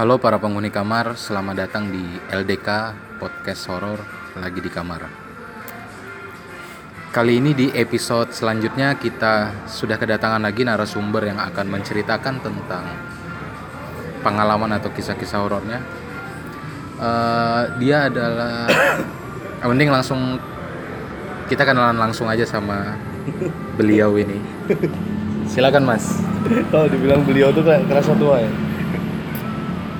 Halo para penghuni kamar, selamat datang di LDK Podcast Horor lagi di kamar. Kali ini di episode selanjutnya kita sudah kedatangan lagi narasumber yang akan menceritakan tentang pengalaman atau kisah-kisah horornya. Eh, dia adalah, Ah, mending langsung kita kenalan langsung aja sama beliau ini. Silakan Mas. Kalau dibilang beliau tuh kayak kerasa tua ya.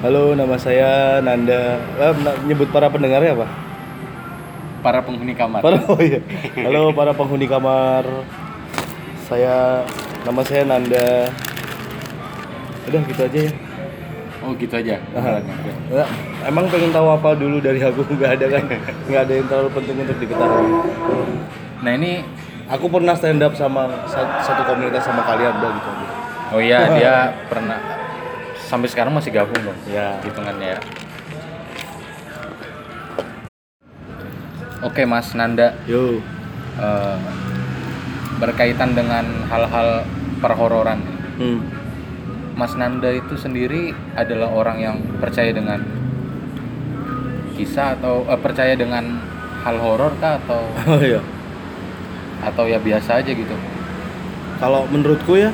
Halo, nama saya Nanda. Eh, nyebut para pendengarnya apa? Para penghuni kamar. Para, oh iya. Halo para penghuni kamar. Saya nama saya Nanda. Udah gitu aja ya. Oh gitu aja. Nah, emang pengen tahu apa dulu dari aku nggak ada kan? Nggak ada yang terlalu penting untuk diketahui. Nah ini Aku pernah stand up sama sa- satu komunitas sama kalian udah gitu. Oh iya, dia pernah sampai sekarang masih gabung dong. Ya. Hitungannya ya. Oke, Mas Nanda, Yo. eh, berkaitan dengan hal-hal perhororan. Hmm. Mas Nanda itu sendiri adalah orang yang percaya dengan kisah atau eh, percaya dengan hal horor kah atau Oh iya. atau ya biasa aja gitu? Kalau menurutku ya,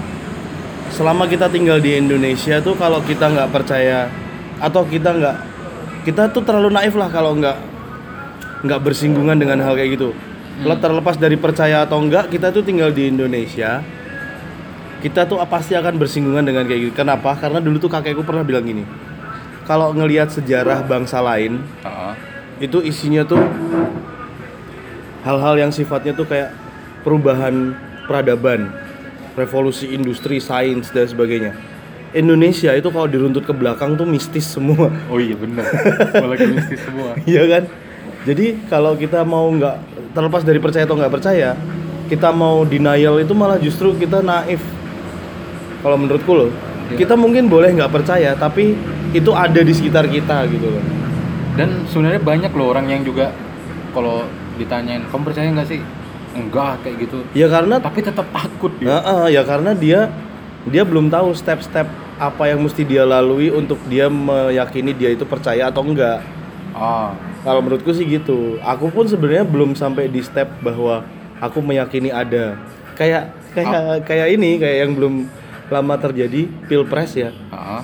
selama kita tinggal di Indonesia tuh kalau kita nggak percaya atau kita nggak kita tuh terlalu naif lah kalau nggak nggak bersinggungan dengan hal kayak gitu. Kalau terlepas dari percaya atau enggak, kita tuh tinggal di Indonesia. Kita tuh pasti akan bersinggungan dengan kayak gitu. Kenapa? Karena dulu tuh kakekku pernah bilang gini. Kalau ngelihat sejarah bangsa lain, Heeh. itu isinya tuh hal-hal yang sifatnya tuh kayak perubahan peradaban, revolusi industri, sains dan sebagainya. Indonesia itu kalau diruntut ke belakang tuh mistis semua, Oh iya benar. Malah mistis semua. iya kan? Jadi kalau kita mau nggak terlepas dari percaya atau nggak percaya, kita mau denial itu malah justru kita naif. Kalau menurutku loh, Iya. kita mungkin boleh nggak percaya, tapi itu ada di sekitar kita gitu loh. Dan sebenarnya banyak loh orang yang juga kalau ditanyain, kamu percaya nggak sih? Enggak kayak gitu. Ya karena Tapi tetap takut dia. Nah, eh, ya karena dia dia belum tahu step-step apa yang mesti dia lalui untuk dia meyakini dia itu percaya atau enggak. Ah, Kalau menurutku sih gitu. Aku pun sebenarnya belum sampai di step bahwa aku meyakini ada. Kayak kayak kayak ini kayak yang belum lama terjadi pilpres ya. ah,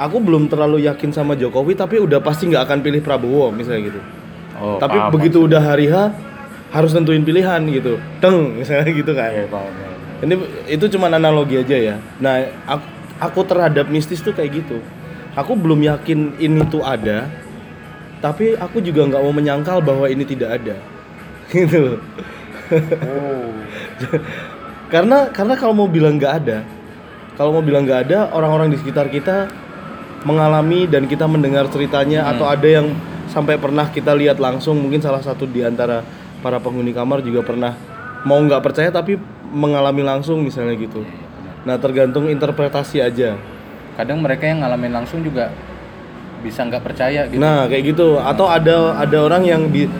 Aku belum terlalu yakin sama Jokowi tapi udah pasti nggak akan pilih Prabowo misalnya gitu. Oh, tapi paham, begitu udah hari H harus nentuin pilihan gitu. Teng misalnya gitu kan. Paham, paham. Ini itu cuma analogi aja ya. Nah, aku, aku terhadap mistis tuh kayak gitu. Aku belum yakin ini tuh ada, tapi aku juga nggak mau menyangkal bahwa ini tidak ada. Gitu loh. Oh. Karena karena kalau mau bilang nggak ada, kalau mau bilang nggak ada, orang-orang di sekitar kita mengalami dan kita mendengar ceritanya atau ada yang sampai pernah kita lihat langsung, mungkin salah satu di antara para penghuni kamar juga pernah mau nggak percaya tapi mengalami langsung misalnya gitu. Nah tergantung interpretasi aja. Kadang mereka yang ngalamin langsung juga bisa nggak percaya gitu. Nah kayak gitu. Atau ada ada orang yang bi-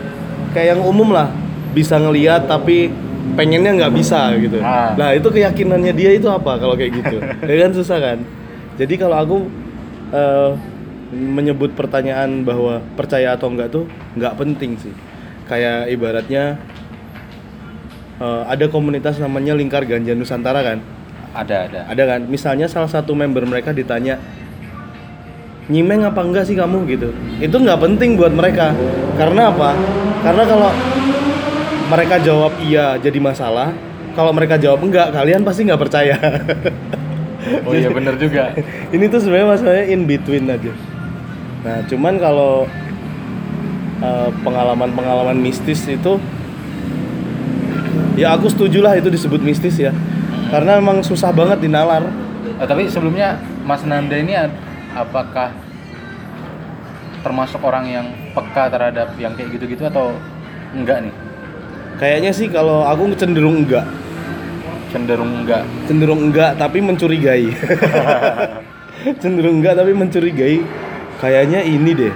kayak yang umum lah bisa ngelihat tapi pengennya nggak bisa gitu. Ah. Nah itu keyakinannya dia itu apa kalau kayak gitu? ya kan susah kan. Jadi kalau aku eh, menyebut pertanyaan bahwa percaya atau enggak tuh nggak penting sih. Kayak ibaratnya eh, ada komunitas namanya Lingkar Ganja Nusantara kan. Ada, ada. Ada kan? Misalnya salah satu member mereka ditanya nyimeng apa enggak sih kamu gitu. Itu nggak penting buat mereka. Karena apa? Karena kalau mereka jawab iya jadi masalah. Kalau mereka jawab enggak, kalian pasti nggak percaya. Oh iya bener juga. Ini tuh sebenarnya masalahnya in between aja. Nah, cuman kalau eh, pengalaman-pengalaman mistis itu ya aku setuju lah itu disebut mistis ya. Karena memang susah banget dinalar. Eh, tapi sebelumnya Mas Nanda ini apakah termasuk orang yang peka terhadap yang kayak gitu-gitu atau enggak nih? Kayaknya sih kalau aku cenderung enggak, Cenderung enggak. cenderung enggak tapi mencurigai. cenderung enggak tapi mencurigai. Kayaknya ini deh.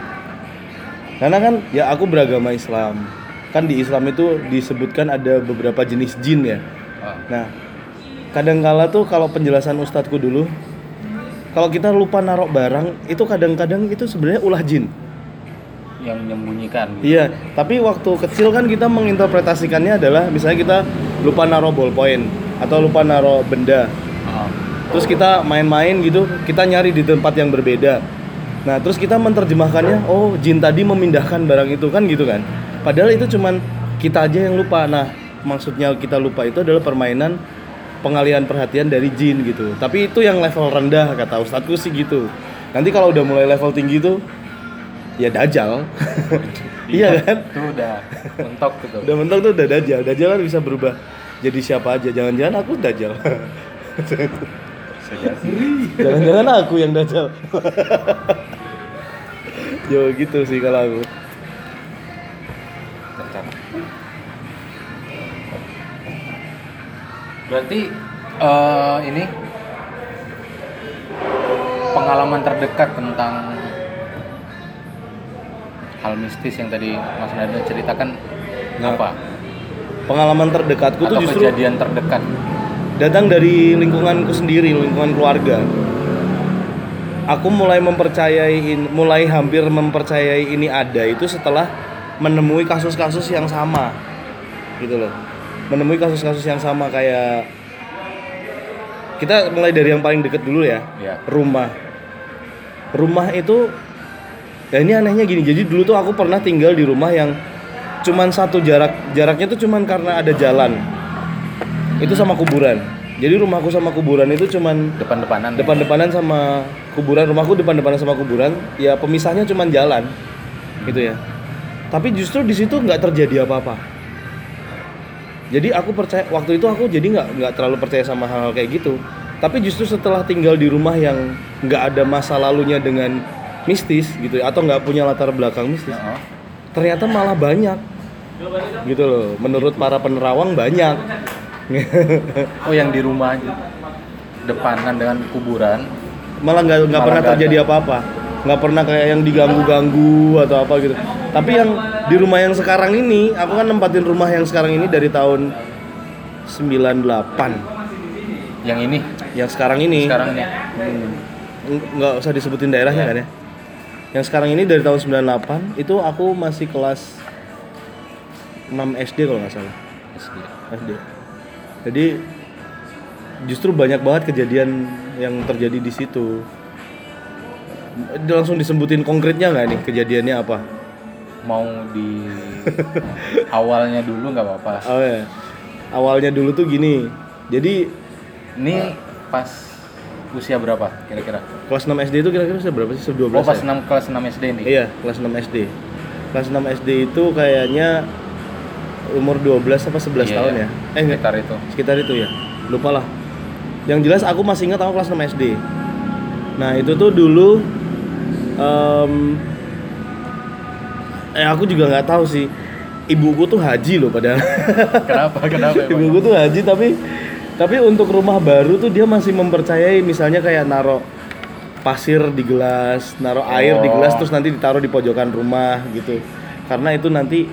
Karena kan ya aku beragama Islam. Kan di Islam itu disebutkan ada beberapa jenis jin ya. Ah, Nah, kadangkala tuh kalau penjelasan ustadzku dulu kalau kita lupa naruh barang itu kadang-kadang itu sebenarnya ulah jin yang menyembunyikan Iya, tapi waktu kecil kan kita menginterpretasikannya adalah misalnya kita lupa naruh ballpoint atau lupa naruh benda. Oh. Terus kita main-main gitu, kita nyari di tempat yang berbeda. Nah, terus kita menerjemahkannya, oh jin tadi memindahkan barang itu kan gitu kan. Padahal itu cuman kita aja yang lupa. Nah, maksudnya kita lupa itu adalah permainan pengalihan perhatian dari jin gitu. Tapi itu yang level rendah kata ustadku sih gitu. Nanti kalau udah mulai level tinggi tuh ya dajal. iya kan? itu udah mentok gitu Udah mentok tuh udah dajal. Dajal kan bisa berubah jadi siapa aja. Jangan-jangan aku dajal. Jangan-jangan aku yang dajal. Yo gitu sih kalau aku. Berarti eh, ini pengalaman terdekat tentang hal mistis yang tadi Mas Nada ceritakan Nah, apa? Pengalaman terdekatku tuh Atau justru kejadian terdekat? datang dari lingkunganku sendiri, lingkungan keluarga. Aku mulai mempercayai, mulai hampir mempercayai ini ada itu setelah menemui kasus-kasus yang sama, gitu loh. Menemui kasus-kasus yang sama kayak kita mulai dari yang paling deket dulu ya, Ya. rumah. Rumah itu, ya ini anehnya gini. Jadi dulu tuh aku pernah tinggal di rumah yang cuman satu jarak, jaraknya tuh cuman karena ada jalan itu sama kuburan jadi rumahku sama kuburan itu cuman Depan-depanan. depan-depanan sama kuburan rumahku depan-depanan sama kuburan ya pemisahnya cuman jalan gitu ya. Tapi justru di situ nggak terjadi apa-apa. Jadi aku percaya waktu itu aku jadi nggak nggak terlalu percaya sama hal-hal kayak gitu. Tapi justru setelah tinggal di rumah yang nggak ada masa lalunya dengan mistis gitu ya, atau nggak punya latar belakang mistis ternyata malah banyak. Gitu loh menurut para penerawang banyak. Oh yang di rumah depanan dengan kuburan. Malah nggak nggak pernah nggak terjadi apa-apa. Nggak pernah kayak yang diganggu-ganggu atau apa gitu. Tapi yang di rumah yang sekarang ini aku kan nempatin rumah yang sekarang ini dari tahun 98 Yang ini? Yang sekarang ini. Sekarang nih. Ng- nggak usah disebutin daerahnya kan ya? Yang sekarang ini dari tahun 98 itu aku masih kelas 6 SD kalau nggak salah. SD. Jadi justru banyak banget kejadian yang terjadi di situ. Langsung disebutin konkretnya nggak nih kejadiannya apa? Mau di awalnya dulu nggak apa-apa. Oh ya, awalnya dulu tuh gini. Jadi Ini pas usia berapa kira-kira? kelas 6 SD itu kira-kira sudah berapa sih? Sudah 12 Oh pas ya? 6 kelas 6 SD nih. Iya, kelas 6 SD. Kelas 6 SD itu kayaknya umur 12 apa 11 Iya, tahun iya. ya? Eh Sekitar itu. sekitar itu ya lupa lah yang jelas aku masih ingat aku kelas 6 SD nah itu tuh dulu em, eh aku juga nggak tahu sih ibuku tuh haji loh padahal Kenapa? Kenapa? emang? ibuku tuh haji tapi tapi untuk rumah baru tuh dia masih mempercayai misalnya kayak naro pasir di gelas, naro air di gelas Oh. terus nanti ditaruh di pojokan rumah gitu. Karena itu nanti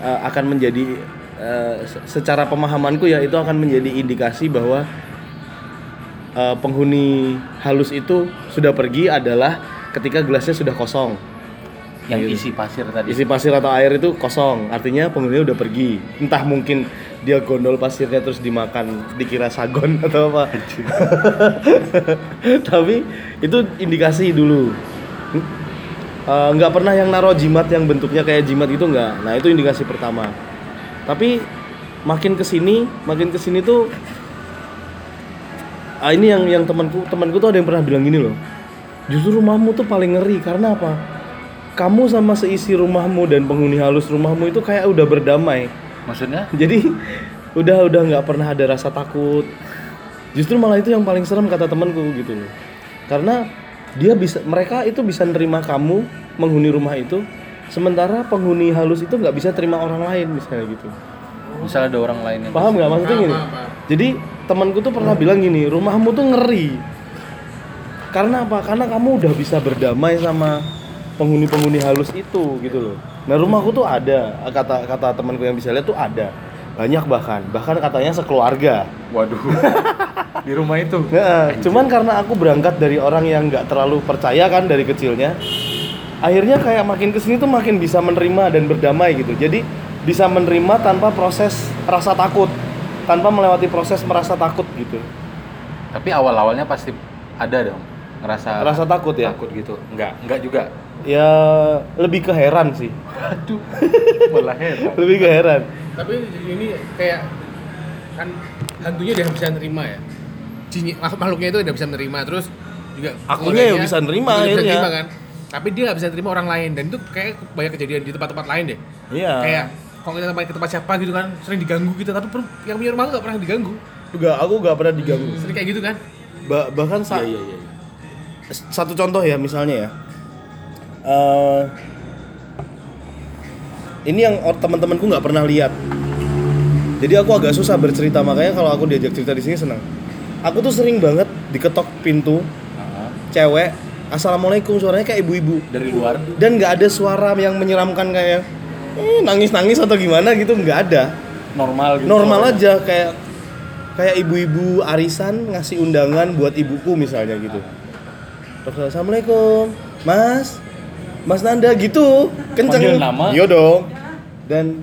uh, akan menjadi uh, se- secara pemahamanku ya itu akan menjadi indikasi bahwa uh, penghuni halus itu sudah pergi adalah ketika gelasnya sudah kosong. Yang isi pasir tadi. Isi pasir atau air itu kosong, artinya penghuninya udah pergi. Entah mungkin dia gondol pasirnya terus dimakan, dikira sagon atau apa. Tapi itu indikasi dulu. Eh, nggak pernah yang naruh jimat yang bentuknya kayak jimat gitu nggak. Nah itu indikasi pertama. Tapi makin ke sini, makin ke sini tuh ah, ini yang yang temanku temanku tuh ada yang pernah bilang gini loh. Justru rumahmu tuh paling ngeri karena apa? Kamu sama seisi rumahmu dan penghuni halus rumahmu itu kayak udah berdamai. Maksudnya? Jadi udah udah nggak pernah ada rasa takut. Justru malah itu yang paling serem kata temanku gitu loh. Karena dia bisa mereka itu bisa nerima kamu menghuni rumah itu sementara penghuni halus itu nggak bisa terima orang lain misalnya gitu. Misal ada orang lain yang Paham nggak maksudnya gini? Jadi temanku tuh pernah bilang gini, rumahmu tuh ngeri. Karena apa? Karena kamu udah bisa berdamai sama penghuni-penghuni halus itu gitu loh. Nah rumahku tuh ada kata kata temanku yang bisa lihat tuh ada banyak bahkan bahkan katanya sekeluarga. Waduh. di rumah itu. Nah, cuman karena aku berangkat dari orang yang nggak terlalu percaya kan dari kecilnya, akhirnya kayak makin ke sini tuh makin bisa menerima dan berdamai gitu. Jadi bisa menerima tanpa proses rasa takut, tanpa melewati proses merasa takut gitu. Tapi awal-awalnya pasti ada dong ngerasa Rasa takut ya? takut gitu. Enggak, enggak juga. Ya lebih ke heran sih, Aduh, malah heran. lebih ke heran. tapi ini kayak kan hantunya udah bisa nerima ya Jinnya, makhluk makhluknya itu udah bisa nerima terus juga Akunya yang bisa nerima juga bisa akhirnya. nerima kan tapi dia nggak bisa nerima orang lain dan itu kayak banyak kejadian di tempat-tempat lain deh Iya. kayak kalau kita tempat ke tempat siapa gitu kan sering diganggu gitu. Tapi yang punya rumah nggak pernah diganggu. Juga aku nggak pernah diganggu. sering kayak gitu kan? Ba- bahkan sa- Iya, iya, iya. satu contoh ya misalnya ya. Eh, ini yang teman-temanku nggak pernah lihat. Jadi aku agak susah bercerita makanya kalau aku diajak cerita di sini senang. Aku tuh sering banget diketok pintu Heeh. cewek assalamualaikum suaranya kayak ibu-ibu. Dari luar? Dan nggak ada suara yang menyeramkan kayak eh, nangis-nangis atau gimana gitu nggak ada. Normal gitu. normal aja kayak kayak ibu-ibu arisan ngasih undangan buat ibuku misalnya gitu. Terus assalamualaikum mas mas Nanda gitu. Kenceng. Iya dong. Dan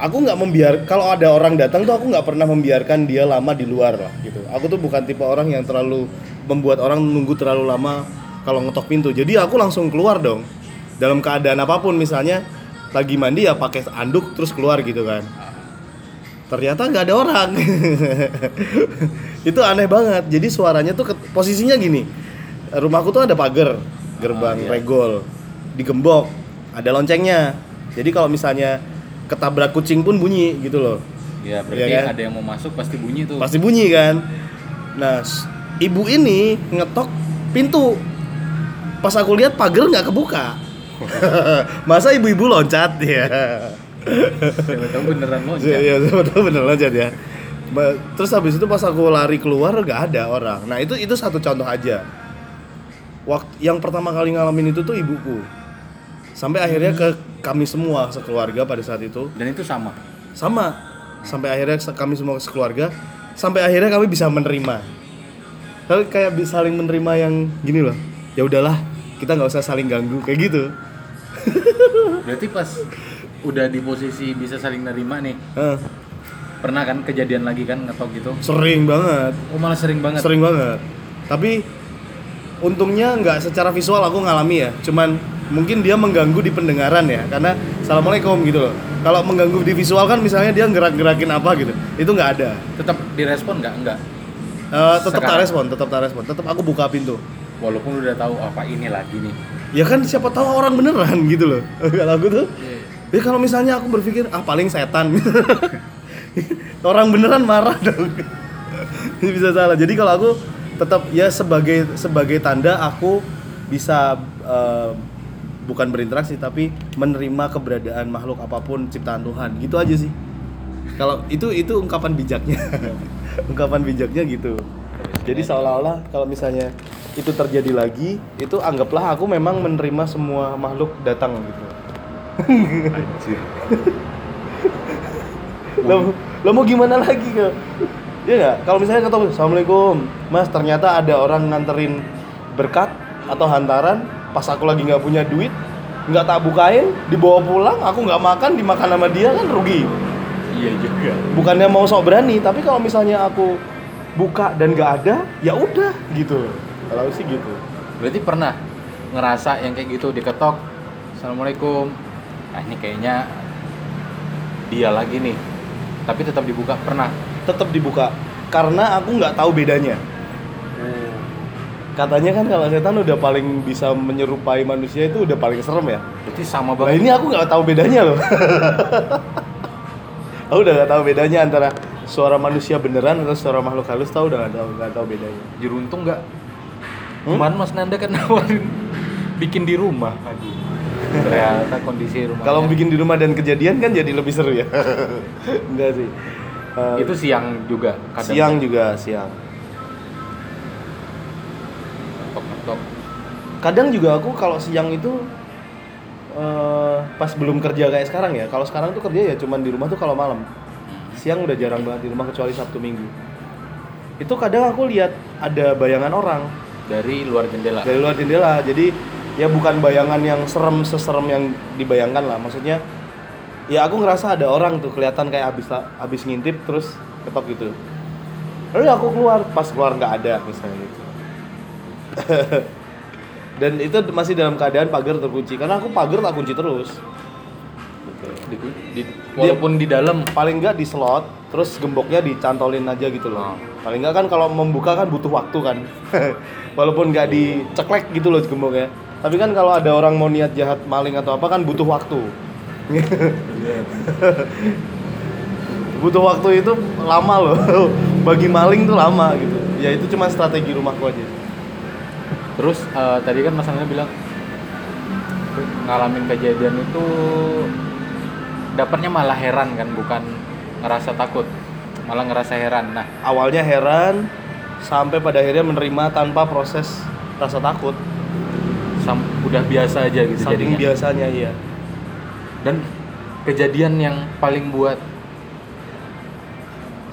aku nggak membiar kalau ada orang datang tuh aku nggak pernah membiarkan dia lama di luar lah gitu. Aku tuh bukan tipe orang yang terlalu membuat orang nunggu terlalu lama kalau ngetok pintu. Jadi aku langsung keluar dong. Dalam keadaan apa pun misalnya lagi mandi ya pakai anduk terus keluar gitu kan. Ternyata nggak ada orang. Itu aneh banget. Jadi suaranya tuh ke- posisinya gini. Rumahku tuh ada pagar gerbang Ah, iya. regol. Digembok ada loncengnya. Jadi kalau misalnya ketabrak kucing pun bunyi gitu loh. Ya, berarti Iya kan? ada yang mau masuk pasti bunyi tuh. pasti bunyi kan? Nah ibu ini ngetok pintu. Pas aku lihat pagar nggak kebuka masa ibu-ibu loncat ya Siapa tahu beneran Iya, loncat. Iya, betul bener loncat ya. Terus habis itu pas aku lari keluar nggak ada orang. Nah itu itu satu contoh aja. Waktu yang pertama kali ngalamin itu tuh ibuku. Sampai akhirnya ke kami semua sekeluarga pada saat itu Dan itu sama. sama. Sampai akhirnya kami semua sekeluarga. Sampai akhirnya kami bisa menerima. Tapi kayak bisa saling menerima yang gini loh. Ya udahlah, kita nggak usah saling ganggu kayak gitu. Berarti pas udah di posisi bisa saling nerima nih. Hah, Pernah kan kejadian lagi kan ngetok gitu? sering banget. Oh, malah sering banget. sering banget tapi untungnya nggak secara visual aku ngalami ya cuman mungkin dia mengganggu di pendengaran ya karena assalamualaikum gitu loh kalau mengganggu di visual kan misalnya dia gerak-gerakin apa gitu itu nggak ada Tetap direspon nggak? Enggak. Eh, tetap tak respon tetap tak respon tetap aku buka pintu Walaupun udah tahu apa ini lagi nih. Ya kan siapa tahu orang beneran gitu loh. Kalau aku tuh Iya. ya kalau misalnya aku berpikir ah paling setan. Orang beneran marah dong. Ini bisa salah. Jadi kalau aku tetap ya sebagai sebagai tanda aku bisa eh, bukan berinteraksi tapi menerima keberadaan makhluk apa pun ciptaan Tuhan. Gitu aja sih. Kalau itu itu ungkapan bijaknya. Ungkapan bijaknya gitu. Jadi seolah-olah kalau misalnya itu terjadi lagi itu anggaplah aku memang menerima semua makhluk datang gitu lo, lo mau gimana lagi ke Iya nggak? Kalau misalnya ketemu, assalamualaikum, mas ternyata ada orang nganterin berkat atau hantaran, pas aku lagi nggak punya duit, nggak tak bukain, dibawa pulang, aku nggak makan, dimakan sama dia kan rugi. Iya juga. Bukannya mau sok berani, tapi kalau misalnya aku buka dan nggak ada, ya udah gitu. Kalau sih gitu. Berarti pernah ngerasa yang kayak gitu diketok. Assalamualaikum. Nah ini kayaknya dia lagi nih. Tapi tetap dibuka pernah. Tetap dibuka karena aku nggak tahu bedanya. Katanya kan kalau setan udah paling bisa menyerupai manusia itu udah paling serem ya. Berarti sama Nah banget. ini aku nggak tahu bedanya loh. aku udah nggak tahu bedanya antara suara manusia beneran atau suara makhluk halus tahu udah nggak tahu nggak tahu bedanya. Jeruntung nggak? Hmm? Kemarin Mas Nanda kan nawarin bikin di rumah. Aduh. Ternyata kondisi rumah. Kalau bikin di rumah dan kejadian kan jadi lebih seru ya. Enggak sih. Eh, itu siang juga kadang siang juga siang. ngetok-ngetok. Kadang juga aku kalau siang itu eh, pas belum kerja kayak sekarang ya. Kalau sekarang tuh kerja ya cuman di rumah tuh kalau malam. Siang udah jarang banget di rumah kecuali Sabtu Minggu. itu kadang aku lihat ada bayangan orang dari luar jendela. Dari luar jendela. Jadi ya bukan bayangan yang serem seserem yang dibayangkan lah. Maksudnya ya aku ngerasa ada orang tuh kelihatan kayak habis habis ngintip terus ketok gitu. Lalu aku keluar pas keluar nggak ada misalnya gitu. Dan itu masih dalam keadaan pagar terkunci. Karena aku pagar tak kunci terus Di- di- walaupun di dalam. paling nggak di slot terus gemboknya dicantolin aja gitu loh. Paling nggak kan kalau membuka kan butuh waktu kan. Walaupun nggak diceklek gitu loh gemboknya. Tapi kan kalau ada orang mau niat jahat maling atau apa kan butuh waktu. Butuh waktu itu lama loh. Bagi maling tuh lama gitu. Ya itu cuma strategi rumahku aja. Terus eh, tadi kan mas Angga bilang ngalamin kejadian itu dapatnya malah heran kan bukan ngerasa takut malah ngerasa heran. Nah awalnya heran sampai pada akhirnya menerima tanpa proses rasa takut. Sam- udah biasa aja gitu saking jadinya. biasanya iya. Dan kejadian yang paling buat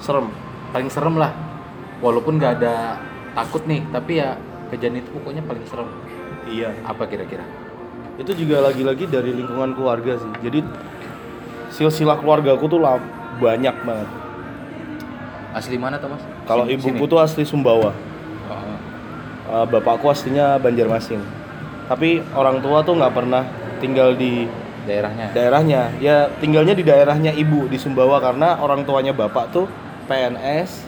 serem. Paling serem lah. Walaupun nggak ada takut nih tapi ya kejadian itu pokoknya paling serem. Iya. Apa kira-kira? Itu juga lagi-lagi dari lingkungan keluarga sih. Jadi silsilah keluarga aku tuh lah banyak banget. Asli mana tuh mas? Kalau ibuku tuh asli Sumbawa. Oh, Eh, bapakku aslinya Banjarmasin. Tapi orang tua tuh nggak pernah tinggal di daerahnya. daerahnya. Ya tinggalnya di daerahnya ibu di Sumbawa karena orang tuanya bapak tuh PNS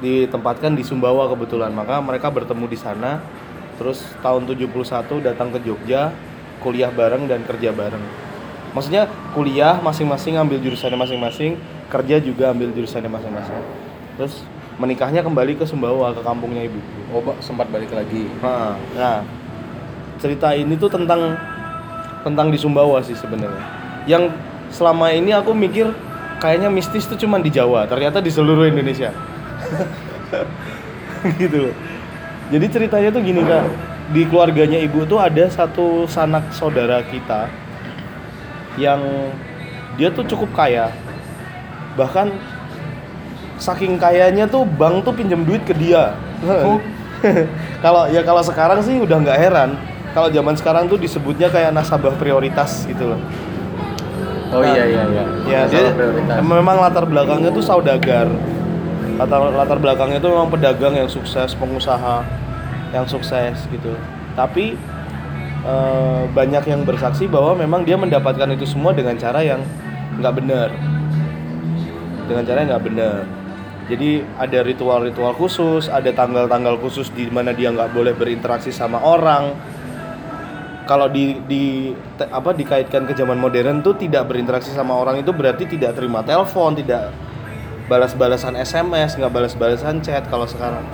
ditempatkan di Sumbawa kebetulan. Maka mereka bertemu di sana. Terus tahun 71 datang ke Jogja kuliah bareng dan kerja bareng maksudnya kuliah masing-masing ambil jurusannya masing-masing kerja juga ambil jurusannya masing-masing terus menikahnya kembali ke Sumbawa ke kampungnya ibu oh sempat balik lagi Nah, nah, cerita ini tuh tentang tentang di Sumbawa sih sebenarnya. Yang selama ini aku mikir kayaknya mistis tuh cuman di Jawa, ternyata di seluruh Indonesia. gitu loh. Jadi ceritanya tuh gini kak, di keluarganya ibu tuh ada satu sanak saudara kita yang dia tuh cukup kaya, bahkan saking kayanya tuh bank tuh pinjam duit ke dia. Oh. kalau ya kalau sekarang sih udah nggak heran. Kalau zaman sekarang tuh disebutnya kayak nasabah prioritas gitu loh. oh Nah, iya iya iya Ya, dia prioritas memang latar belakangnya tuh saudagar. Latar latar belakangnya tuh memang pedagang yang sukses, pengusaha yang sukses gitu. Tapi eh, banyak yang bersaksi bahwa memang dia mendapatkan itu semua dengan cara yang nggak benar. Dengan cara yang nggak benar. Jadi ada ritual-ritual khusus, ada tanggal-tanggal khusus di mana dia nggak boleh berinteraksi sama orang, kalau di, di te- apa dikaitkan ke zaman modern tuh tidak berinteraksi sama orang itu berarti tidak terima telepon, tidak balas-balasan SMS, nggak balas-balasan chat kalau sekarang.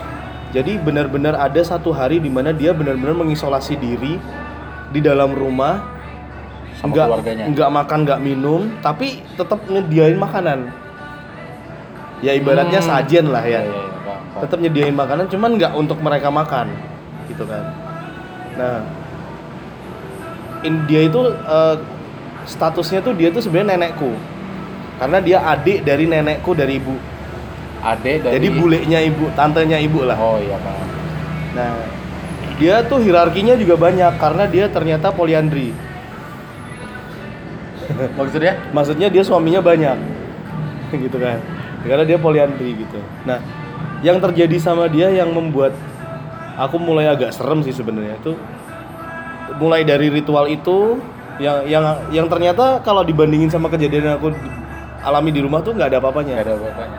Jadi benar-benar ada satu hari di mana dia benar-benar mengisolasi diri di dalam rumah, Sama nggak keluarganya. nggak makan, nggak minum, tapi tetap nyediain makanan. Ya ibaratnya Hmm. sajian lah ya iya, paham, paham. tetap nyediain makanan cuman nggak untuk mereka makan gitu kan nah in, dia itu eh, statusnya tuh dia tuh sebenarnya nenekku karena dia adik dari nenekku dari ibu Ade dari jadi bulenya ibu tantenya ibu lah oh iya paham nah dia tuh hierarkinya juga banyak karena dia ternyata poliandri. Maksudnya? Maksudnya dia suaminya banyak gitu kan. Karena dia poliandri gitu. Nah yang terjadi sama dia yang membuat aku mulai agak serem sih sebenarnya itu mulai dari ritual itu yang yang yang ternyata kalau dibandingin sama kejadian yang aku alami di rumah tuh nggak ada apa-apanya. Nggak ada apa-apanya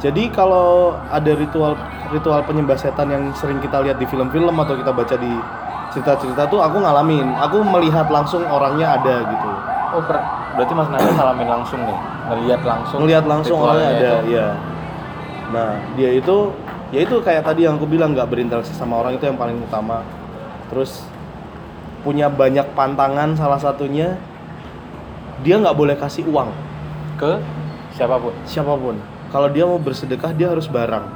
jadi kalau ada ritual ritual penyembah setan yang sering kita lihat di film-film atau kita baca di cerita-cerita tuh aku ngalamin. Aku melihat langsung orangnya ada gitu. Oh ber- berarti mas Nanda ngalamin langsung nih? Ngelihat langsung ngelihat langsung orangnya ada itu. iya. Nah dia itu ya itu kayak tadi yang aku bilang nggak berinteraksi sama orang itu yang paling utama. Terus punya banyak pantangan salah satunya dia nggak boleh kasih uang. Ke siapa pun? Siapa pun kalau dia mau bersedekah dia harus barang.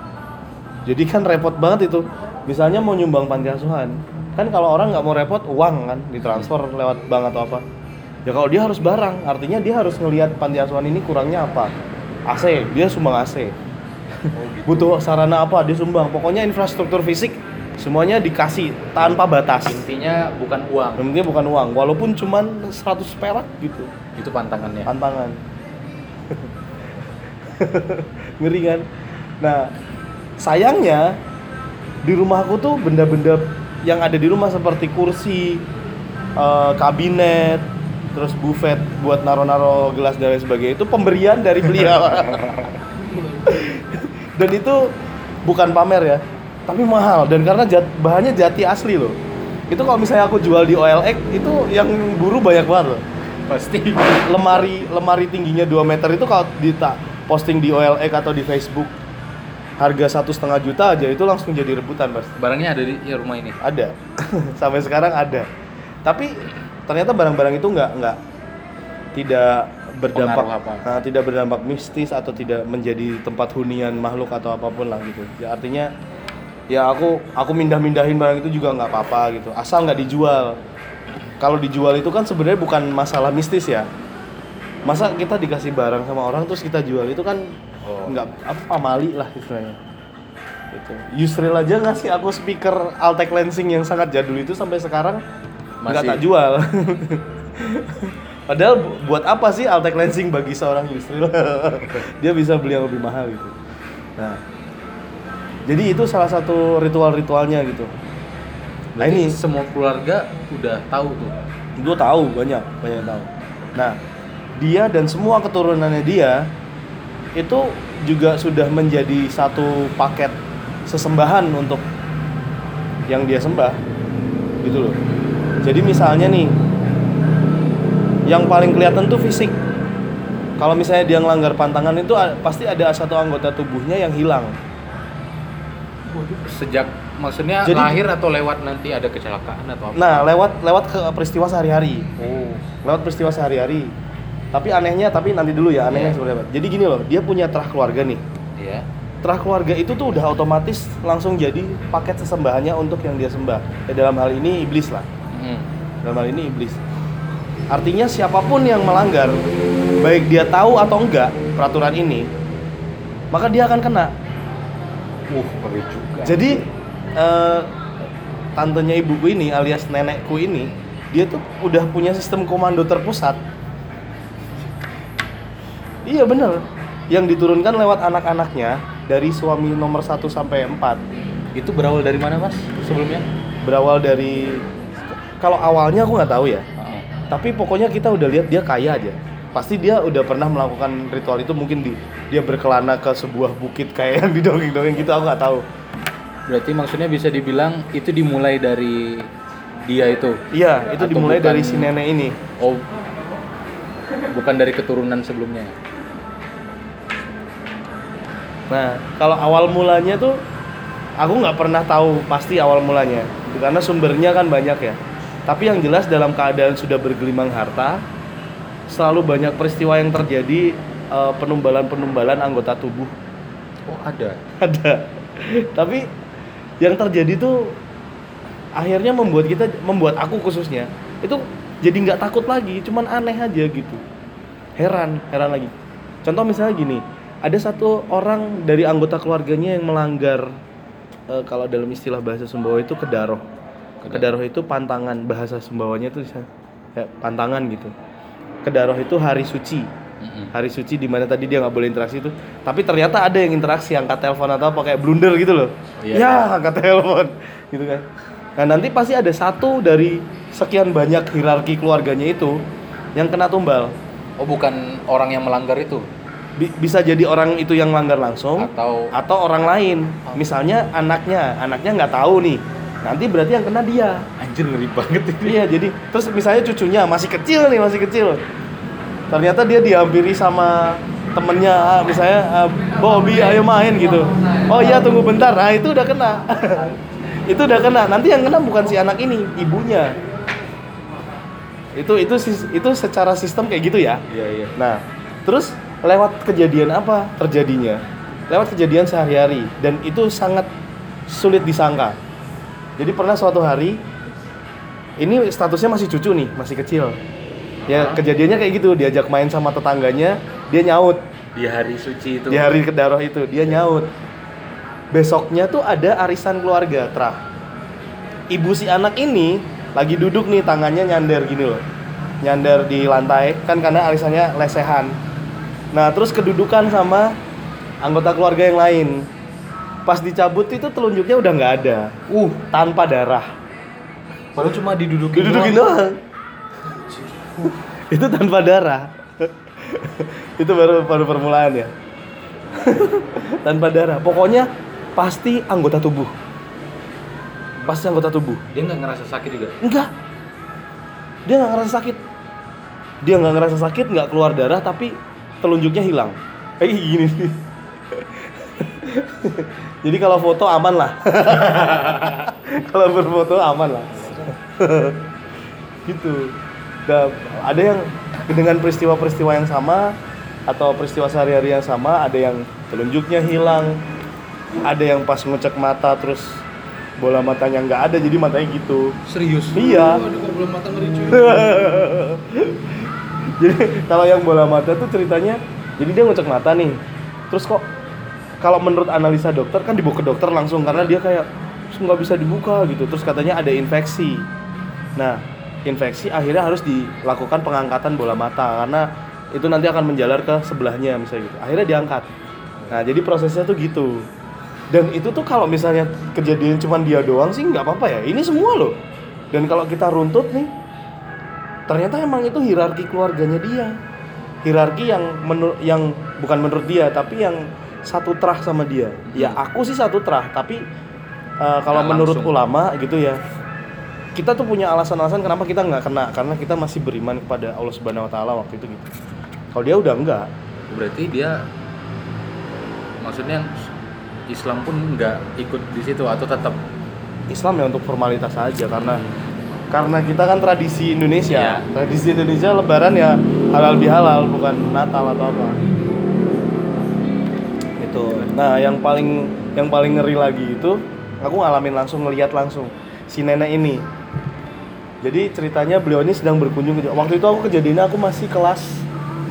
Jadi kan repot banget itu. Misalnya mau nyumbang panti asuhan. Kan kalau orang nggak mau repot uang kan ditransfer lewat bank atau apa. Ya kalau dia harus barang artinya dia harus ngelihat panti asuhan ini kurangnya apa. AC dia sumbang AC butuh sarana apa dia sumbang. Pokoknya infrastruktur fisik semuanya dikasih tanpa batas. Intinya bukan uang. Penting bukan uang walaupun cuman 100 perak gitu. Itu pantangannya. Tantangan ngeri kan? Nah sayangnya di rumahku tuh benda-benda yang ada di rumah seperti kursi eh, kabinet terus buffet buat naro-naro gelas dan lain sebagainya itu pemberian dari beliau. Dan itu bukan pamer ya tapi mahal. Dan karena jat- bahannya jati asli loh. Itu kalau misalnya aku jual di OLX itu yang buru banyak banget loh. Pasti. Lemari lemari tingginya 2 meter itu kalau dita posting di OLX atau di Facebook harga satu setengah juta aja itu langsung jadi rebutan mas. Barangnya ada di ya, rumah ini? Ada. Sampai sekarang ada. Tapi ternyata barang-barang itu nggak nggak tidak berdampak apa? nah, tidak berdampak mistis atau tidak menjadi tempat hunian makhluk atau apa pun lah gitu. Ya artinya ya aku aku mindah-mindahin barang itu juga nggak apa-apa gitu. Asal nggak dijual. Kalau dijual itu kan sebenarnya bukan masalah mistis ya masa kita dikasih barang sama orang terus kita jual itu kan Oh. nggak apa pamali lah istilahnya gitu. Yusril aja ngasih aku speaker Altec Lansing yang sangat jadul itu sampai sekarang nggak tak jual. Padahal bu- buat apa sih Altec Lansing bagi seorang Yusril? Dia bisa beli yang lebih mahal gitu. Nah, jadi itu salah satu ritual-ritualnya gitu. Nah Berarti ini semua keluarga udah tahu tuh gue tahu banyak banyak tahu. Nah, dia dan semua keturunannya dia itu juga sudah menjadi satu paket sesembahan untuk yang dia sembah, gitu loh. Jadi misalnya nih, yang paling kelihatan tuh fisik. Kalau misalnya dia ngelanggar pantangan itu pasti ada satu anggota tubuhnya yang hilang. sejak maksudnya Jadi- lahir atau lewat nanti ada kecelakaan atau apa Nah, lewat lewat ke peristiwa sehari-hari. oh lewat peristiwa sehari-hari. Tapi anehnya, tapi nanti dulu ya anehnya seperti apa. Jadi gini loh, dia punya terah keluarga nih. iya Terah keluarga itu tuh udah otomatis langsung jadi paket sesembahannya untuk yang dia sembah. Ya dalam hal ini iblis lah. Hmm. Dalam hal ini iblis. Artinya siapa pun yang melanggar, baik dia tahu atau enggak peraturan ini, maka dia akan kena. uh ngeri juga Jadi eh, tantenya ibuku ini alias nenekku ini, dia tuh udah punya sistem komando terpusat. Iya bener, yang diturunkan lewat anak-anaknya dari suami nomor 1 sampai 4 itu berawal dari mana mas? Sebelumnya? Berawal dari kalau awalnya aku nggak tahu ya, tapi pokoknya kita udah lihat dia kaya aja. Pasti dia udah pernah melakukan ritual itu mungkin di dia berkelana ke sebuah bukit kayak yang di dongeng-dongeng gitu aku nggak tahu. berarti maksudnya bisa dibilang itu dimulai dari dia itu? Iya, itu Atau dimulai bukan- dari si nenek ini. oh bukan dari keturunan sebelumnya Nah, kalau awal mulanya tuh aku nggak pernah tahu pasti awal mulanya, karena sumbernya kan banyak ya. Tapi yang jelas dalam keadaan sudah bergelimang harta, selalu banyak peristiwa yang terjadi eh, penumbalan-penumbalan anggota tubuh oh ada ada. Tapi yang terjadi tuh akhirnya membuat kita, membuat aku khususnya itu jadi nggak takut lagi, cuman aneh aja gitu. Heran, heran lagi. Contoh misalnya gini, ada satu orang dari anggota keluarganya yang melanggar eh, kalau dalam istilah bahasa Sumbawa itu kedaroh. Kedaroh. Itu pantangan bahasa Sumbawanya itu ya, pantangan gitu. Kedaroh itu hari suci. Hari suci di mana tadi dia nggak boleh interaksi itu tapi ternyata ada yang interaksi angkat telepon atau apa kayak blunder gitu loh. Iya. ya angkat telepon gitu kan. Nah nanti pasti ada satu dari sekian banyak hierarki keluarganya itu yang kena tumbal. Oh bukan orang yang melanggar itu Bi- bisa jadi orang itu yang melanggar langsung atau atau orang lain misalnya anaknya anaknya nggak tahu nih nanti berarti yang kena dia anjir ngeri banget ini Iya, jadi terus misalnya cucunya masih kecil nih, masih kecil. Ternyata dia dihampiri sama temennya, misalnya ah, Bobby ayo main gitu. Oh iya tunggu bentar, nah itu udah kena. itu udah kena. Nanti yang kena bukan si anak ini, ibunya. Itu itu itu secara sistem kayak gitu ya. iya iya Nah, terus lewat kejadian apa terjadinya? Lewat kejadian sehari-hari dan itu sangat sulit disangka. Jadi pernah suatu hari ini statusnya masih cucu nih, masih kecil. Ya kejadiannya kayak gitu, diajak main sama tetangganya, dia nyaut. di hari suci itu di hari kedaroh itu dia nyaut besoknya tuh ada arisan keluarga terah ibu si anak ini lagi duduk nih tangannya nyandar gini loh nyandar di lantai kan karena arisannya lesehan nah terus kedudukan sama anggota keluarga yang lain. Pas dicabut itu telunjuknya udah nggak ada. Uh. Tanpa darah. Padahal cuma didudukin didudukin doang. itu tanpa darah. Itu baru baru permulaan ya. Tanpa darah. Pokoknya pasti anggota tubuh. Pasti anggota tubuh. Dia nggak ngerasa sakit juga? Enggak dia nggak ngerasa sakit. Dia nggak ngerasa sakit nggak keluar darah tapi telunjuknya hilang. Kayak gini. Nih jadi kalau foto aman lah. Kalau berfoto aman lah. Gitu. Dan ada yang dengan peristiwa-peristiwa yang sama atau peristiwa sehari-hari yang sama ada yang telunjuknya hilang ada yang pas ngecek mata terus bola matanya nggak ada jadi matanya gitu. Serius? Iya. Waduh, kok belum mata ngeri cuy. jadi kalau yang bola mata tuh ceritanya jadi dia ngecek mata nih. Terus kok kalau menurut analisa dokter kan dibawa ke dokter langsung karena dia kayak "Terus nggak bisa dibuka gitu. Terus katanya ada infeksi. Nah infeksi akhirnya harus dilakukan pengangkatan bola mata karena itu nanti akan menjalar ke sebelahnya misalnya gitu. Akhirnya diangkat. Nah jadi prosesnya tuh gitu. Dan itu tuh kalau misalnya kejadian cuman dia doang sih nggak apa-apa ya. Ini semua loh. Dan kalau kita runtut nih ternyata emang itu hierarki keluarganya dia. Hierarki yang menurut yang bukan menurut dia tapi yang satu terah sama dia. Ya aku sih satu terah tapi uh, kalau menurut langsung. ulama gitu ya kita tuh punya alasan-alasan kenapa kita nggak kena karena kita masih beriman kepada Allah Subhanahu Wa Taala waktu itu gitu. Kalau dia udah enggak berarti dia maksudnya Islam pun nggak ikut di situ atau tetap? Islam ya untuk formalitas aja karena karena kita kan tradisi Indonesia. Iya. tradisi Indonesia Lebaran ya halal bihalal bukan Natal atau apa. Itu. Nah yang paling yang paling ngeri lagi itu aku ngalamin langsung ngelihat langsung si nenek ini. Jadi ceritanya beliau ini sedang berkunjung ke waktu itu aku kejadiannya aku masih kelas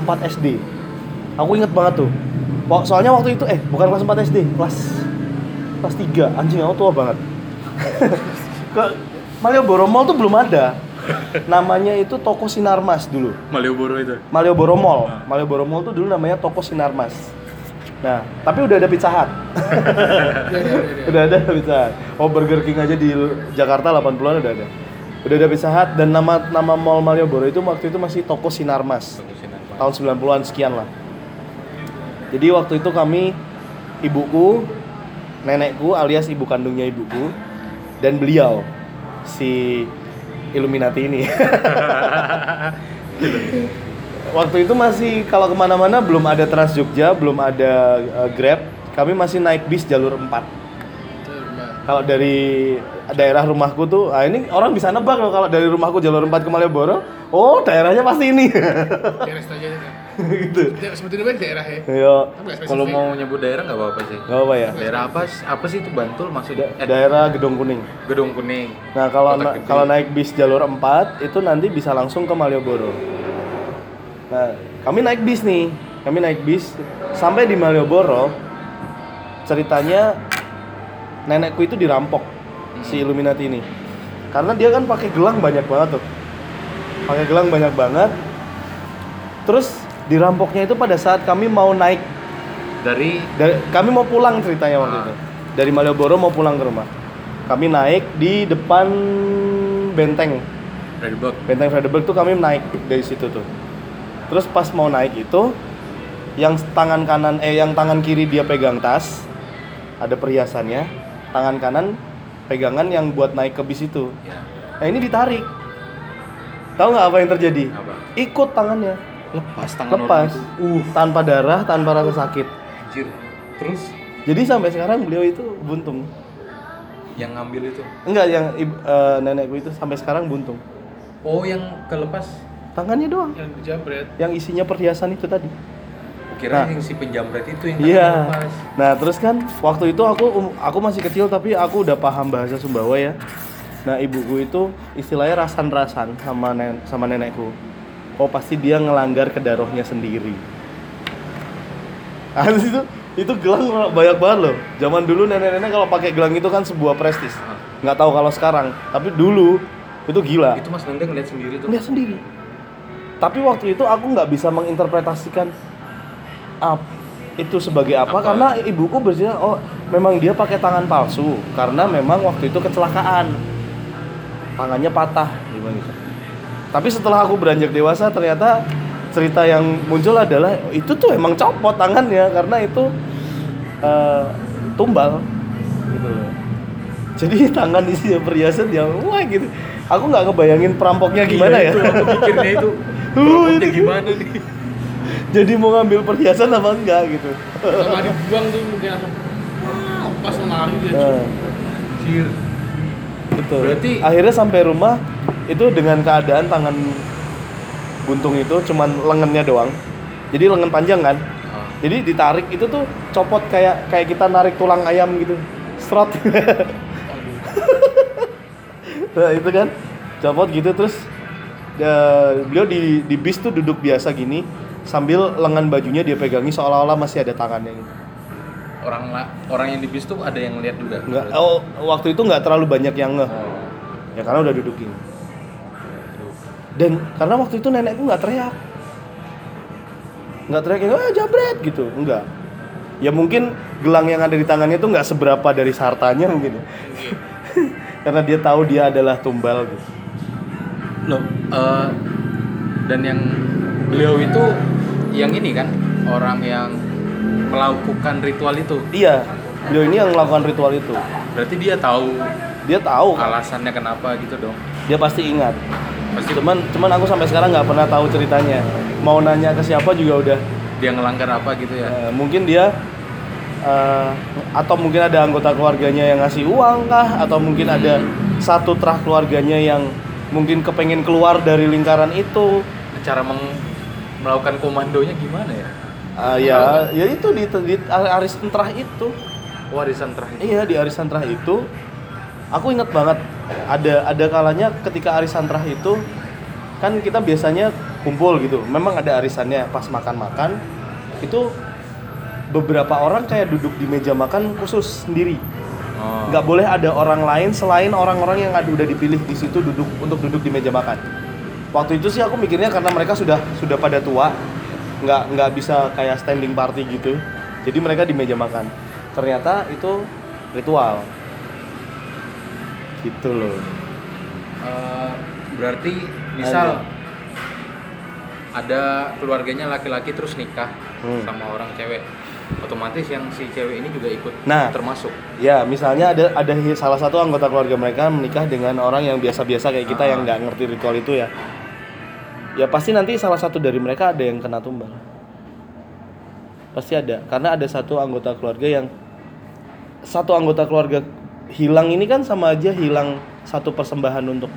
4 SD aku inget banget tuh. Soalnya waktu itu eh bukan kelas 4 SD kelas kelas 3 anjing aku tua banget Malioboro Mall tuh belum ada. Namanya itu toko Sinarmas dulu. Malioboro itu? Malioboro Mall. Malioboro Mall tuh dulu namanya toko Sinarmas. Nah tapi udah ada Pizza Hut. Iya, iya, iya, iya. udah ada Pizza Hut. Oh Burger King aja di Jakarta 80-an udah ada. Udah ada Pizza Hut dan nama nama Mall Malioboro itu waktu itu masih toko Sinarmas. Tahun 90-an sekian lah. Jadi waktu itu kami ibuku, nenekku alias ibu kandungnya ibuku dan beliau si Illuminati ini. waktu itu masih kalau ke mana-mana belum ada Trans Jogja, belum ada uh, Grab, kami masih naik bis jalur 4 Betul, Mbak. Kalau dari daerah rumahku tuh, ah ini orang bisa nebak loh kalau dari rumahku jalur 4 ke Malioboro, oh daerahnya pasti ini. Daerah gitu. Sebetulnya daerah ya. Spesifik. kalau mau nyebut daerah nggak apa-apa sih nggak apa ya. daerah apa sih- apa sih itu Bantul maksudnya Da- eh, daerah Gedung Kuning. Gedung Kuning Nah, kalau na- kalau naik bis jalur 4 itu nanti bisa langsung ke Malioboro. Nah, kami naik bis nih. Kami naik bis sampai di Malioboro. Ceritanya nenekku itu dirampok si Illuminati ini. Karena dia kan pakai gelang banyak banget tuh. Pakai gelang banyak banget. Terus dirampoknya itu pada saat kami mau naik dari dari, kami mau pulang ceritanya waktu Ah. itu dari Malioboro mau pulang ke rumah kami naik di depan benteng Redbox benteng Frederick tuh kami naik dari situ tuh terus pas mau naik itu yang tangan kanan eh yang tangan kiri dia pegang tas ada perhiasannya tangan kanan pegangan yang buat naik ke bis itu. Ya. Nah ini ditarik. Tahu nggak apa yang terjadi? Apa? Ikut tangannya. Lepas tangan lepas. uh. Tanpa darah tanpa rasa sakit. Anjir. Terus? Jadi sampai sekarang beliau itu buntung. Yang ngambil itu? Enggak, yang eh, nenekku itu sampai sekarang buntung. oh yang kelepas? Tangannya doang. Yang dijabret. Yang isinya perhiasan itu tadi. Kira Nah. yang si penjamret itu yang Iya. lepas. Nah, terus kan waktu itu aku um- aku masih kecil tapi aku udah paham bahasa Sumbawa ya. Nah, ibuku itu istilahnya rasan-rasan sama nen sama nenekku. Oh, pasti dia ngelanggar ke darohnya sendiri. Habis itu itu gelang banyak banget loh. Zaman dulu nenek-nenek kalau pakai gelang itu kan sebuah prestis. Nggak tahu kalau sekarang, tapi dulu itu gila. Itu Mas Nendeng lihat sendiri tuh. Lihat sendiri. Tapi waktu itu aku nggak bisa menginterpretasikan ap- itu sebagai apa, Apa? karena ibuku bercerita oh memang dia pakai tangan palsu karena memang waktu itu kecelakaan tangannya patah gimana gitu. Tapi setelah aku beranjak dewasa ternyata cerita yang muncul adalah itu tuh emang copot tangannya karena itu eh, tumbal gitu loh. Jadi tangan isinya perhiasan yang wah gitu. Aku nggak ngebayangin perampoknya gimana Iya, ya. Itu aku pikirnya itu. Uh, Perampoknya itu- gimana nih? Jadi mau ngambil perhiasan apa enggak gitu. Sama dibuang tuh mungkin "Wah, pas sama lari dia Nah, Anjir. betul. Berarti- akhirnya sampai rumah itu dengan keadaan tangan buntung itu cuman lengannya doang. Jadi lengan panjang kan. Ah. Jadi ditarik itu tuh copot kayak kayak kita narik tulang ayam gitu. Strot. nah, itu kan copot gitu terus ya, beliau di di bis tuh duduk biasa gini sambil lengan bajunya dia pegangi seolah-olah masih ada tangannya gitu. Orang la- orang yang di bis tuh ada yang lihat juga. Enggak, oh, waktu itu nggak terlalu banyak yang ngeh. Oh. Ya karena udah duduk gini. Dan karena waktu itu nenekku nggak teriak. Nggak teriak kayak, ah jabret gitu. Enggak. Ya mungkin gelang yang ada di tangannya itu nggak seberapa dari hartanya mungkin. ya. karena dia tahu dia adalah tumbal gitu. Loh, eh, dan yang beliau itu yang ini kan orang yang melakukan ritual itu. Iya, beliau ini yang melakukan ritual itu. Berarti dia tahu Dia tahu, alasannya kenapa gitu dong. dia pasti ingat. Pasti Cuman, cuman aku sampai sekarang nggak pernah tahu ceritanya. Mau nanya ke siapa juga udah dia ngelanggar apa gitu ya. Eh, mungkin dia eh, atau mungkin ada anggota keluarganya yang ngasih uang kah atau mungkin ada satu terah keluarganya yang mungkin kepengen keluar dari lingkaran itu Cara meng- melakukan komandonya gimana ya? Ah, ya ya itu di, di arisan terah itu Warisan terakhir. iya di arisan terah itu aku ingat banget ada ada kalanya ketika arisan terah itu kan kita biasanya kumpul gitu memang ada arisannya pas makan-makan itu beberapa orang kayak duduk di meja makan khusus sendiri Oh. nggak boleh ada orang lain selain orang-orang yang udah dipilih di situ duduk untuk duduk di meja makan waktu itu sih aku mikirnya karena mereka sudah sudah pada tua nggak nggak bisa kayak standing party gitu jadi mereka di meja makan ternyata itu ritual gitu loh Eh, berarti misal ada keluarganya laki-laki terus nikah Hmm. sama orang cewek, otomatis yang si cewek ini juga ikut Nah. termasuk. ya misalnya ada ada salah satu anggota keluarga mereka menikah dengan orang yang biasa-biasa kayak kita Ah. yang nggak ngerti ritual itu ya ya pasti nanti salah satu dari mereka ada yang kena tumbal. Pasti ada karena ada satu anggota keluarga yang satu anggota keluarga hilang ini kan sama aja hilang satu persembahan untuk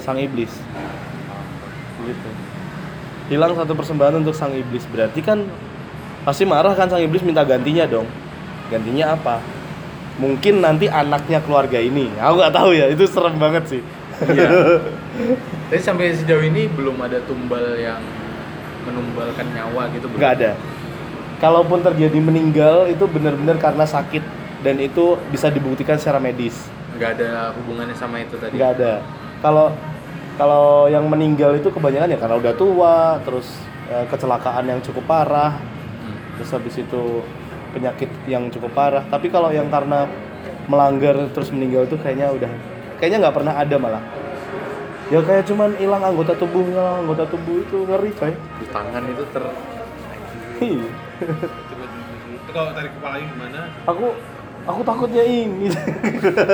sang iblis. Gitu. Hilang satu persembahan untuk sang iblis. Berarti kan pasti marah kan sang iblis minta gantinya dong. Gantinya apa? Mungkin nanti anaknya keluarga ini. Aku nggak tahu ya itu serem banget sih. Iya. Tapi sampai sejauh ini belum ada tumbal yang menumbalkan nyawa gitu. belum? nggak ada kalaupun terjadi meninggal itu benar-benar karena sakit dan itu bisa dibuktikan secara medis Nggak ada hubungannya sama itu tadi. nggak ada kalau kalau yang meninggal itu kebanyakan ya karena udah tua terus eh, kecelakaan yang cukup parah Hmm. terus habis itu penyakit yang cukup parah tapi kalau yang karena melanggar terus meninggal itu kayaknya udah kayaknya nggak pernah ada malah ya kayak cuman hilang anggota tubuh hilang anggota tubuh itu ngeri coy Di tangan itu ter Iya. Itu kalau tarik kepalanya gimana? aku aku takutnya ini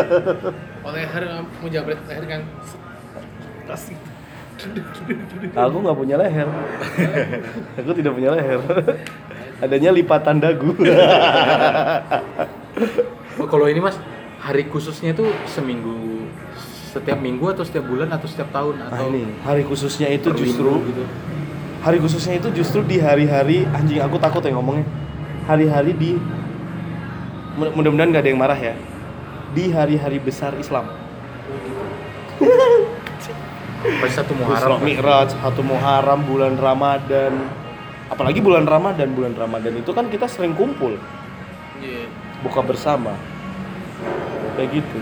Oh leher mau jabret leher kan. aku nggak punya leher aku tidak punya leher adanya lipatan dagu Oh, kalau ini mas hari khususnya itu seminggu setiap minggu atau setiap bulan atau setiap tahun nah atau ini hari khususnya itu justru gitu. hari khususnya itu justru di hari-hari anjing aku takut ya ngomongnya. Hari-hari di mudah- mudah-mudahan nggak ada yang marah ya. Di hari-hari besar Islam. Pas satu Muharram. Mi'raj, satu Muharram, bulan Ramadan. Apalagi bulan Ramadan bulan Ramadan itu kan kita sering kumpul. Iya. buka bersama. Kayak gitu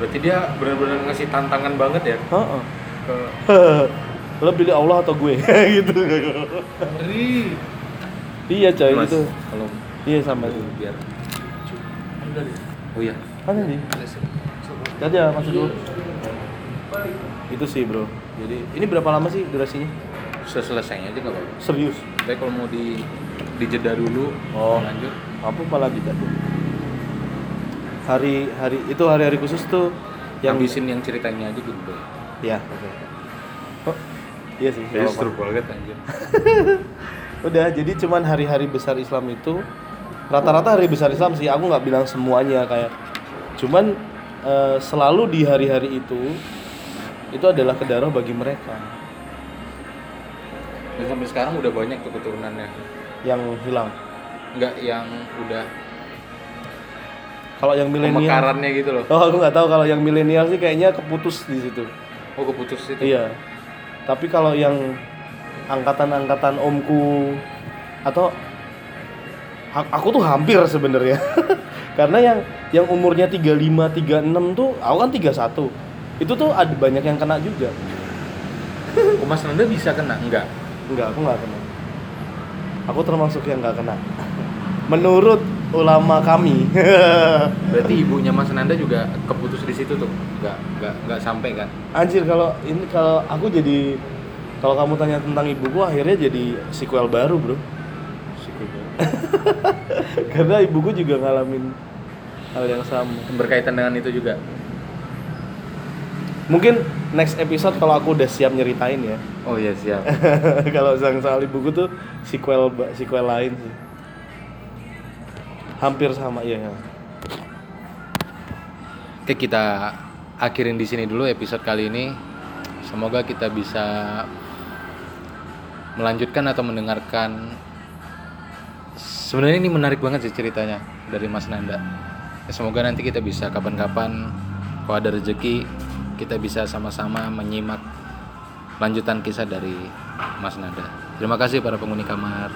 Berarti dia benar-benar ngasih tantangan banget ya? Heeh. ke lo pilih Allah atau gue? Gitu. Ngeri. iya coy Mas, itu kalau iya sama itu biar deh. oh iya. Kan ini? Tadi ya masuk dulu itu sih bro. Jadi ini berapa lama sih durasinya? Selesainya aja nggak apa-apa. Serius? Tapi kalau mau di dijeda dulu Oh. lanjut. Apa malah tidak tuh hari hari itu hari-hari khusus tuh yang habisin yang ceritanya aja gitu ya oke. Oh, iya sih ya seru banget anjir. Udah jadi cuman hari-hari besar Islam itu rata-rata hari besar Islam sih aku nggak bilang semuanya kayak cuman eh, selalu di hari-hari itu itu adalah kedarah bagi mereka. Dan sampai sekarang udah banyak tuh keturunannya. Yang hilang. Nggak yang udah kalau yang milenial. Pemekarannya gitu loh. Oh aku nggak tahu. Kalau yang milenial sih kayaknya keputus di situ. Oh keputus itu. Iya. Tapi kalau yang angkatan-angkatan omku atau aku tuh hampir sebenarnya. Karena yang yang umurnya 35 36 tuh aku kan 31 itu tuh ada banyak yang kena juga. Oh, Mas Nanda bisa kena? Enggak? Enggak aku nggak kena. Aku termasuk yang nggak kena. Menurut ulama kami. Berarti ibunya Mas Nanda juga keputus di situ tuh? Nggak nggak nggak sampai kan? Anjir kalau ini kalau aku jadi kalau kamu tanya tentang ibuku akhirnya jadi sequel baru bro. Karena ibuku juga ngalamin hal yang sama. Berkaitan dengan itu juga? Mungkin next episode kalau aku udah siap nyeritain ya. Oh iya siap. Kalau soal ibuku tuh sequel sequel lain sih hampir sama ya. Oke kita akhirin di sini dulu episode kali ini. Semoga kita bisa melanjutkan atau mendengarkan. Sebenarnya ini menarik banget sih ceritanya dari Mas Nanda. Ya, semoga nanti kita bisa kapan-kapan kalau ada rezeki kita bisa sama-sama menyimak lanjutan kisah dari Mas Nanda. Terima kasih para penghuni kamar.